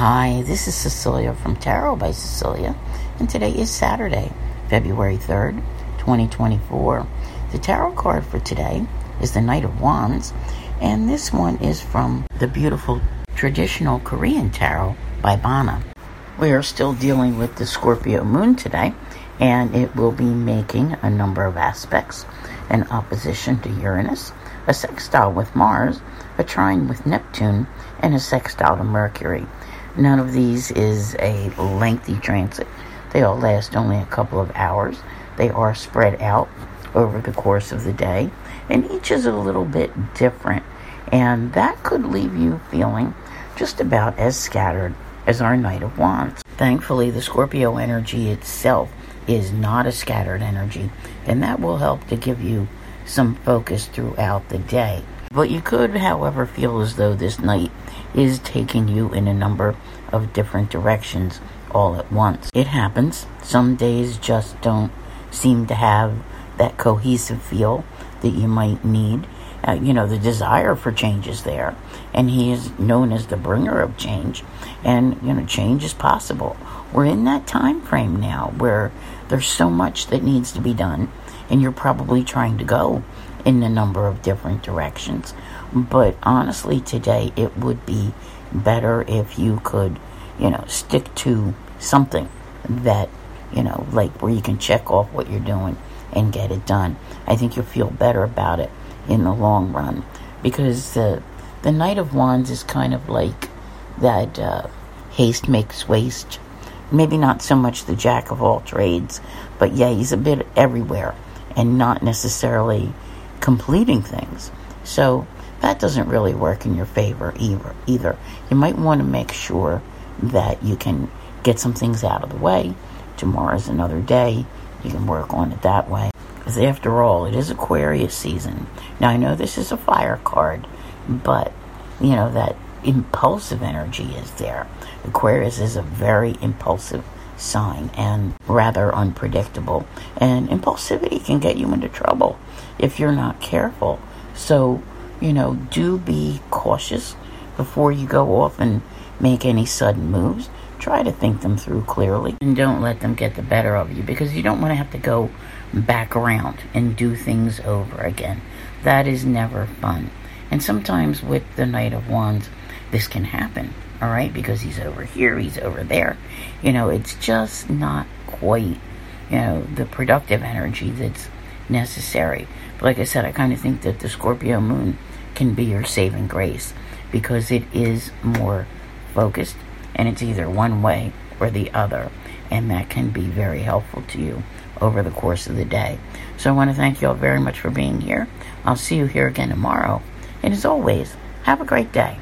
Hi, this is Cecilia from Tarot by Cecilia, and today is Saturday, February 3rd, 2024. The tarot card for today is the Knight of Wands, and this one is from the beautiful traditional Korean tarot by Bana. We are still dealing with the Scorpio moon today, and it will be making a number of aspects an opposition to Uranus, a sextile with Mars, a trine with Neptune, and a sextile to Mercury. None of these is a lengthy transit. They all last only a couple of hours. They are spread out over the course of the day, and each is a little bit different. And that could leave you feeling just about as scattered as our Knight of Wands. Thankfully, the Scorpio energy itself is not a scattered energy, and that will help to give you some focus throughout the day. But you could, however, feel as though this Knight is taking you in a number of different directions all at once. It happens. Some days just don't seem to have that cohesive feel that you might need. Uh, you know, the desire for change is there, and he is known as the bringer of change, and you know, change is possible. We're in that time frame now where there's so much that needs to be done, and you're probably trying to go in a number of different directions. But honestly, today it would be better if you could, you know, stick to something that, you know, like where you can check off what you're doing and get it done. I think you'll feel better about it in the long run because the the Knight of Wands is kind of like that uh, haste makes waste. Maybe not so much the jack of all trades, but yeah, he's a bit everywhere and not necessarily completing things. So that doesn't really work in your favor either. Either you might want to make sure that you can get some things out of the way. Tomorrow's another day. You can work on it that way. Because after all, it is Aquarius season. Now I know this is a fire card, but you know that impulsive energy is there. Aquarius is a very impulsive sign and rather unpredictable. And impulsivity can get you into trouble if you're not careful. So, you know, do be cautious before you go off and make any sudden moves. Try to think them through clearly and don't let them get the better of you because you don't want to have to go back around and do things over again. That is never fun. And sometimes with the Knight of Wands, this can happen all right, because he's over here, he's over there. You know, it's just not quite, you know, the productive energy that's necessary. But like I said, I kind of think that the Scorpio moon can be your saving grace because it is more focused and it's either one way or the other. And that can be very helpful to you over the course of the day. So I want to thank you all very much for being here. I'll see you here again tomorrow. And as always, have a great day.